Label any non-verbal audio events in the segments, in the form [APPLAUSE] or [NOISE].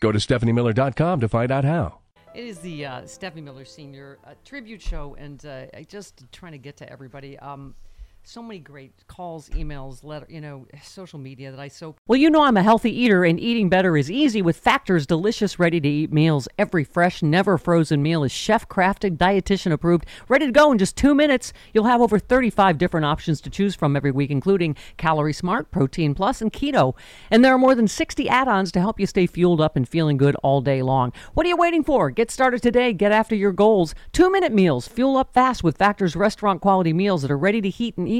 Go to stephaniemiller.com to find out how. It is the uh, Stephanie Miller Senior uh, tribute show, and uh, just trying to get to everybody. Um, so many great calls, emails, letter, you know, social media that I so. Well, you know I'm a healthy eater, and eating better is easy with Factor's delicious, ready-to-eat meals. Every fresh, never frozen meal is chef-crafted, dietitian approved, ready to go in just two minutes. You'll have over 35 different options to choose from every week, including Calorie Smart, Protein Plus, and Keto. And there are more than 60 add-ons to help you stay fueled up and feeling good all day long. What are you waiting for? Get started today. Get after your goals. Two-minute meals. Fuel up fast with Factor's restaurant-quality meals that are ready to heat and eat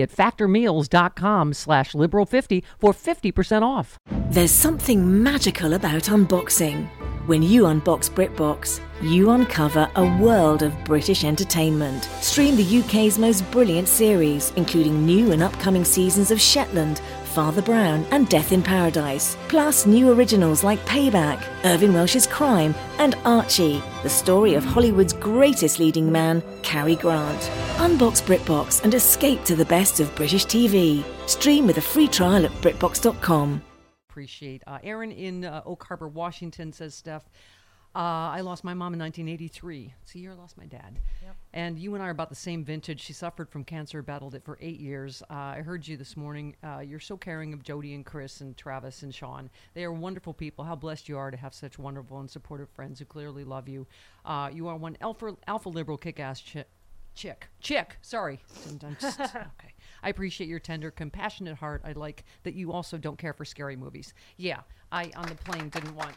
at factormeals.com slash liberal50 for 50% off. There's something magical about unboxing. When you unbox BritBox, you uncover a world of British entertainment. Stream the UK's most brilliant series, including new and upcoming seasons of Shetland, Father Brown, and Death in Paradise. Plus, new originals like Payback, Irvine Welsh's Crime, and Archie, the story of Hollywood's greatest leading man, Cary Grant. Unbox BritBox and escape to the best of British TV. Stream with a free trial at BritBox.com. appreciate. Uh, Aaron in uh, Oak Harbor, Washington says, Steph, uh, I lost my mom in 1983. It's the year I lost my dad. And you and I are about the same vintage. She suffered from cancer, battled it for eight years. Uh, I heard you this morning. Uh, you're so caring of Jody and Chris and Travis and Sean. They are wonderful people. How blessed you are to have such wonderful and supportive friends who clearly love you. Uh, you are one alpha, alpha liberal kick ass chick. Chick. Chick. Sorry. Just- [LAUGHS] okay. I appreciate your tender, compassionate heart. I like that you also don't care for scary movies. Yeah, I on the plane didn't want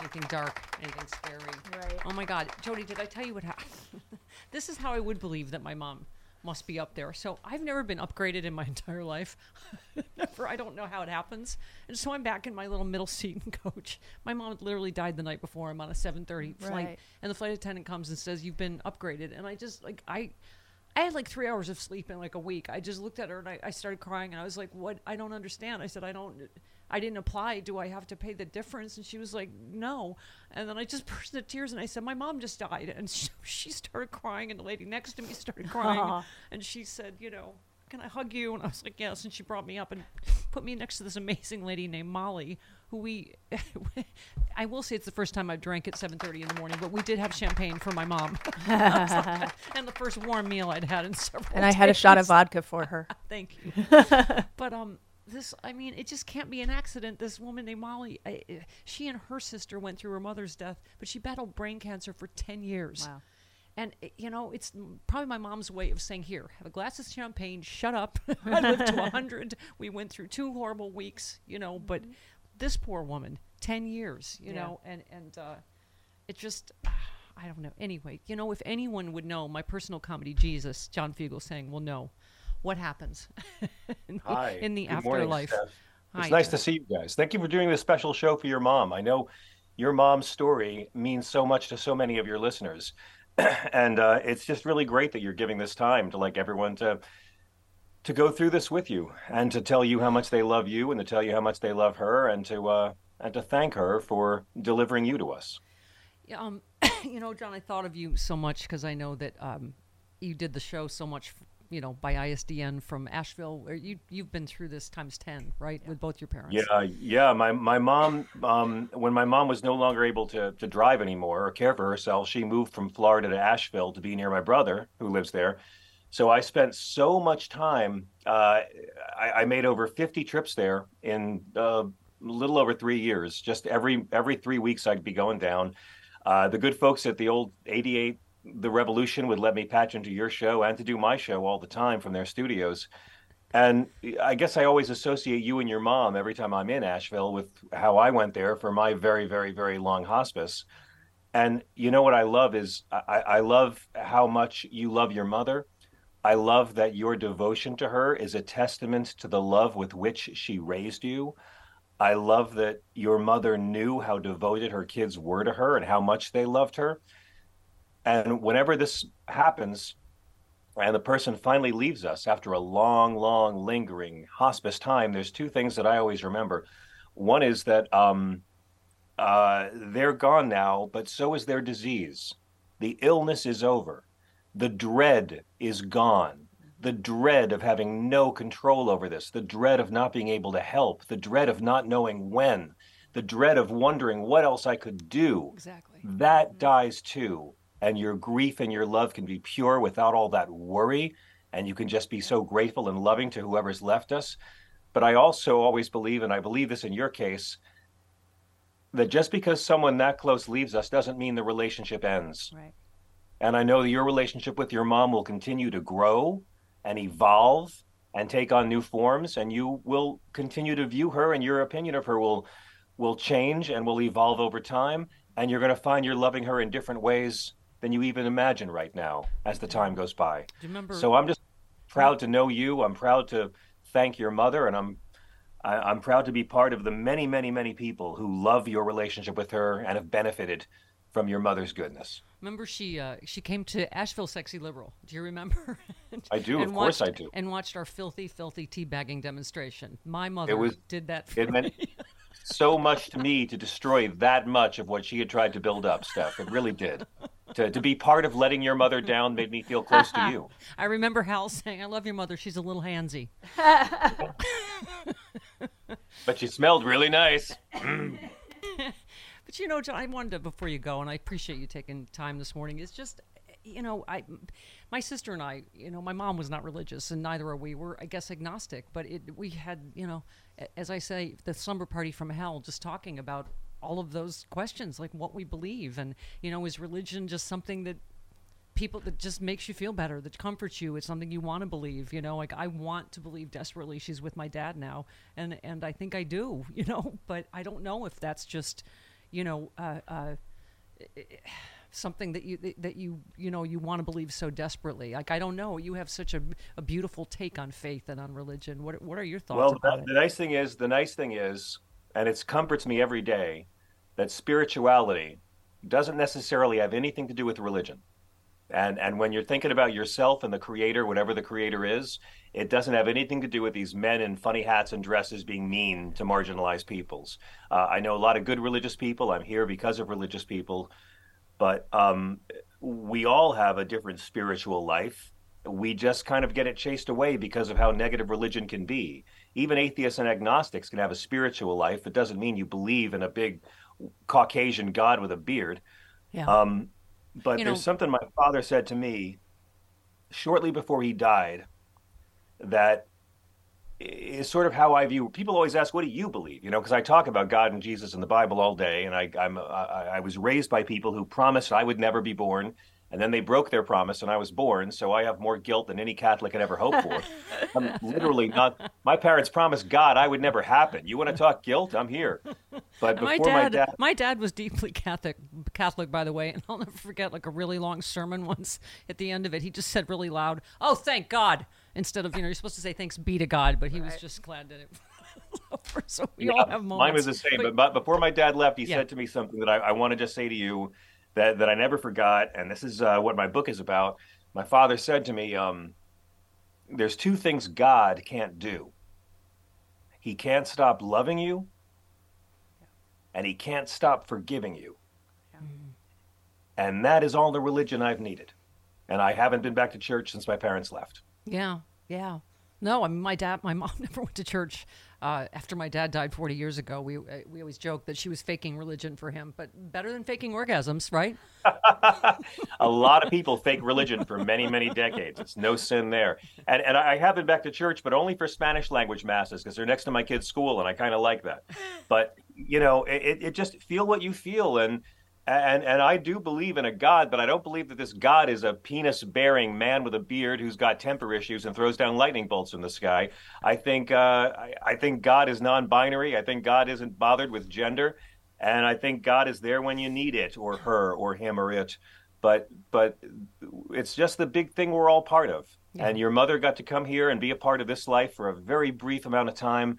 anything dark, anything scary. Right. Oh my God, Jody, did I tell you what happened? [LAUGHS] this is how I would believe that my mom must be up there. So I've never been upgraded in my [LAUGHS] entire life. [LAUGHS] never. I don't know how it happens. And so I'm back in my little middle seat and coach. My mom literally died the night before. I'm on a 7:30 flight, Right. and the flight attendant comes and says, "You've been upgraded." And I just like I. I had like three hours of sleep in like a week. I just looked at her and I, I started crying and I was like, "What? I don't understand." I said, "I don't, I didn't apply. Do I have to pay the difference?" And she was like, "No." And then I just [LAUGHS] burst into tears and I said, "My mom just died." And [LAUGHS] she, she started crying and the lady next to me started crying [LAUGHS] and she said, "You know, can I hug you?" And I was like, "Yes." And she brought me up and put me next to this amazing lady named Molly, who we, I will say it's the first time I've drank at 7:30 in the morning, but we did have champagne for my mom, and the first warm meal I'd had in several. And I had a shot of vodka for her. Thank you. but um, this I mean, it just can't be an accident. This woman named Molly, I, she and her sister went through her mother's death, but she battled brain cancer for 10 years. Wow. and eh, you know, it's probably my mom's way of saying, "Here, have a glass of champagne. Shut up. [LAUGHS] I lived to a [LAUGHS] hundred. We went through two horrible weeks, you know, but this poor woman, ten years, you Yeah. know, and and uh, it just." I don't know. Anyway, you know, if anyone would know my personal comedy, Jesus, John Fugelsang, "Well, know what happens [LAUGHS] in, the- Hi. in the Good morning, afterlife. It's Hi, nice Jeff. to see you guys. Thank you for doing this special show for your mom. I know your mom's story means so much to so many of your listeners, [CLEARS THROAT] and uh, it's just really great that you're giving this time to like everyone to to go through this with you and to tell you how much they love you and to tell you how much they love her and to uh, and to thank her for delivering you to us. Yeah, um, [COUGHS] you know, John, I thought of you so much because I know that um, you did the show so much, you know, by ISDN from Asheville. Where you you've been through this times ten, right, with both your parents. Yeah, yeah. My my mom, um, when my mom was no longer able to to drive anymore or care for herself, she moved from Florida to Asheville to be near my brother who lives there. So I spent so much time. Uh, I, I made over fifty trips there in uh, a little over three years. Just every every three weeks, I'd be going down. Uh, the good folks at the old 88 The Revolution would let me patch into your show and to do my show all the time from their studios. And I guess I always associate you and your mom every time I'm in Asheville with how I went there for my very, very, very long hospice. And you know what I love is I, I love how much you love your mother. I love that your devotion to her is a testament to the love with which she raised you. I love that your mother knew how devoted her kids were to her and how much they loved her. And whenever this happens, and the person finally leaves us after a long, long, lingering hospice time, there's two things that I always remember. One is that um, uh, they're gone now, but so is their disease. The illness is over. The dread is gone. The dread of having no control over this, the dread of not being able to help, the dread of not knowing when, the dread of wondering what else I could do Exactly. that dies too and your grief and your love can be pure without all that worry and you can just be so grateful and loving to whoever's left us but i also always believe and i believe this in your case that just because someone that close leaves us doesn't mean the relationship ends Right. and i know that your relationship with your mom will continue to grow and evolve and take on new forms and you will continue to view her and your opinion of her will will change and will evolve over time and you're going to find you're loving her in different ways than you even imagine right now as the time goes by Do you remember? so i'm just proud to know you i'm proud to thank your mother and i'm I, i'm proud to be part of the many many many people who love your relationship with her and have benefited from your mother's goodness Remember, she uh, she came to Asheville, sexy liberal. Do you remember? [LAUGHS] I do, And of course I do. And watched our filthy, filthy teabagging demonstration. My mother was- did that. For it meant so much to me to destroy that much of what she had tried to build up, Steph. It really did. [LAUGHS] To, to be part of letting your mother down made me feel close to [LAUGHS] you. I remember Hal saying, "I love your mother. She's a little handsy." [LAUGHS] But she smelled really nice. [CLEARS THROAT] But you know, John, I wanted to before you go, and I appreciate you taking time this morning. It's just, you know, I, my sister and I, you know, my mom was not religious, and neither are we. We're, I guess, agnostic. But it, we had, you know, as I say, the slumber party from hell, just talking about all of those questions, like what we believe, and you know, is religion just something that people that just makes you feel better that comforts you? It's something you want to believe you know? Like i want to believe desperately she's with my dad now. And and i think i do [LAUGHS] you know? But i don't know if that's just you know uh, uh, something that you that you you know you want to believe so desperately. Like i don't know. You have such a, a beautiful take on faith and on religion. What what are your thoughts Well, about the, the nice thing is, the nice thing is, and it comforts me every day, that spirituality doesn't necessarily have anything to do with religion. And and when you're thinking about yourself and the creator, whatever the creator is, it doesn't have anything to do with these men in funny hats and dresses being mean to marginalized peoples. Uh, I know a lot of good religious people. I'm here because of religious people, but um, we all have a different spiritual life. We just kind of get it chased away because of how negative religion can be. Even atheists and agnostics can have a spiritual life. It doesn't mean you believe in a big Caucasian God with a beard. yeah Um, but You there's know- something my father said to me shortly before he died that is sort of how I view. People always ask, "What do you believe?" You know, because I talk about God and Jesus and the Bible all day, and I, I'm I, I was raised by people who promised I would never be born, and and then they broke their promise, and I was born. So I have more guilt than any Catholic could ever hope for. I'm literally not. My parents promised God I would never happen. You want to talk guilt? I'm here. But before my my dad, dad, my dad was deeply Catholic, Catholic by the way, and I'll never forget like a really long sermon [LAUGHS] once. At the end of it, he just said really loud, "Oh, thank God!" Instead of you know, you're supposed to say thanks be to God, but he was just glad that it. [LAUGHS] was so we all have moments. Mine was the same. But, but before my dad left, he Yeah. said to me something that I, I want to just say to you that, that I never forgot. And this is uh, what my book is about. My father said to me, um, There's two things God can't do He can't stop loving you, and He can't stop forgiving you. And that is all the religion I've needed. And I haven't been back to church since my parents left. Yeah, yeah. No, I mean, my dad, my mom [LAUGHS] never went to church uh, after my dad died 40 years ago. We uh, we always joke that she was faking religion for him, but better than faking orgasms, right? [LAUGHS] a lot of people fake religion for many, many decades. It's no sin there. And and I have been back to church, but only for Spanish language masses because they're next to my kids' school, and I kind of like that. But you know, it, it just feel what you feel, and and and I do believe in a God, but I don't believe that this God is a penis-bearing man with a beard who's got temper issues and throws down lightning bolts from the sky. I think uh, I, I think God is non-binary. I think God isn't bothered with gender. And I think God is there when you need it, or her, or him, or it. But but it's just the big thing we're all part of. And your mother got to come here and be a part of this life for a very brief amount of time.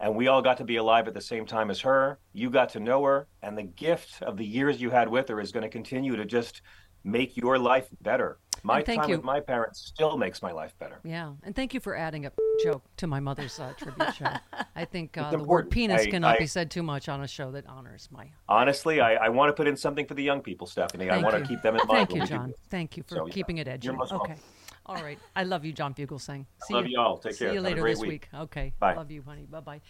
And we all got to be alive at the same time as her. You got to know her. And the gift of the years you had with her is going to continue to just make your life better. My thank time you. with my parents still makes my life better. Yeah, and thank you for adding a joke to my mother's uh, tribute show. I think [LAUGHS] uh, the word penis I- cannot I- be said too much on a show that honors my. Honestly, I, I want to put in something for the young people, Stephanie. I want you. to keep them in mind. Thank you, John. Thank you for So, yeah, keeping it edgy. Okay. welcome. All right. I love you, John Fugelsang. See love you all. Take care. see you later this week. week. Okay. Bye. Love you, honey. Bye bye.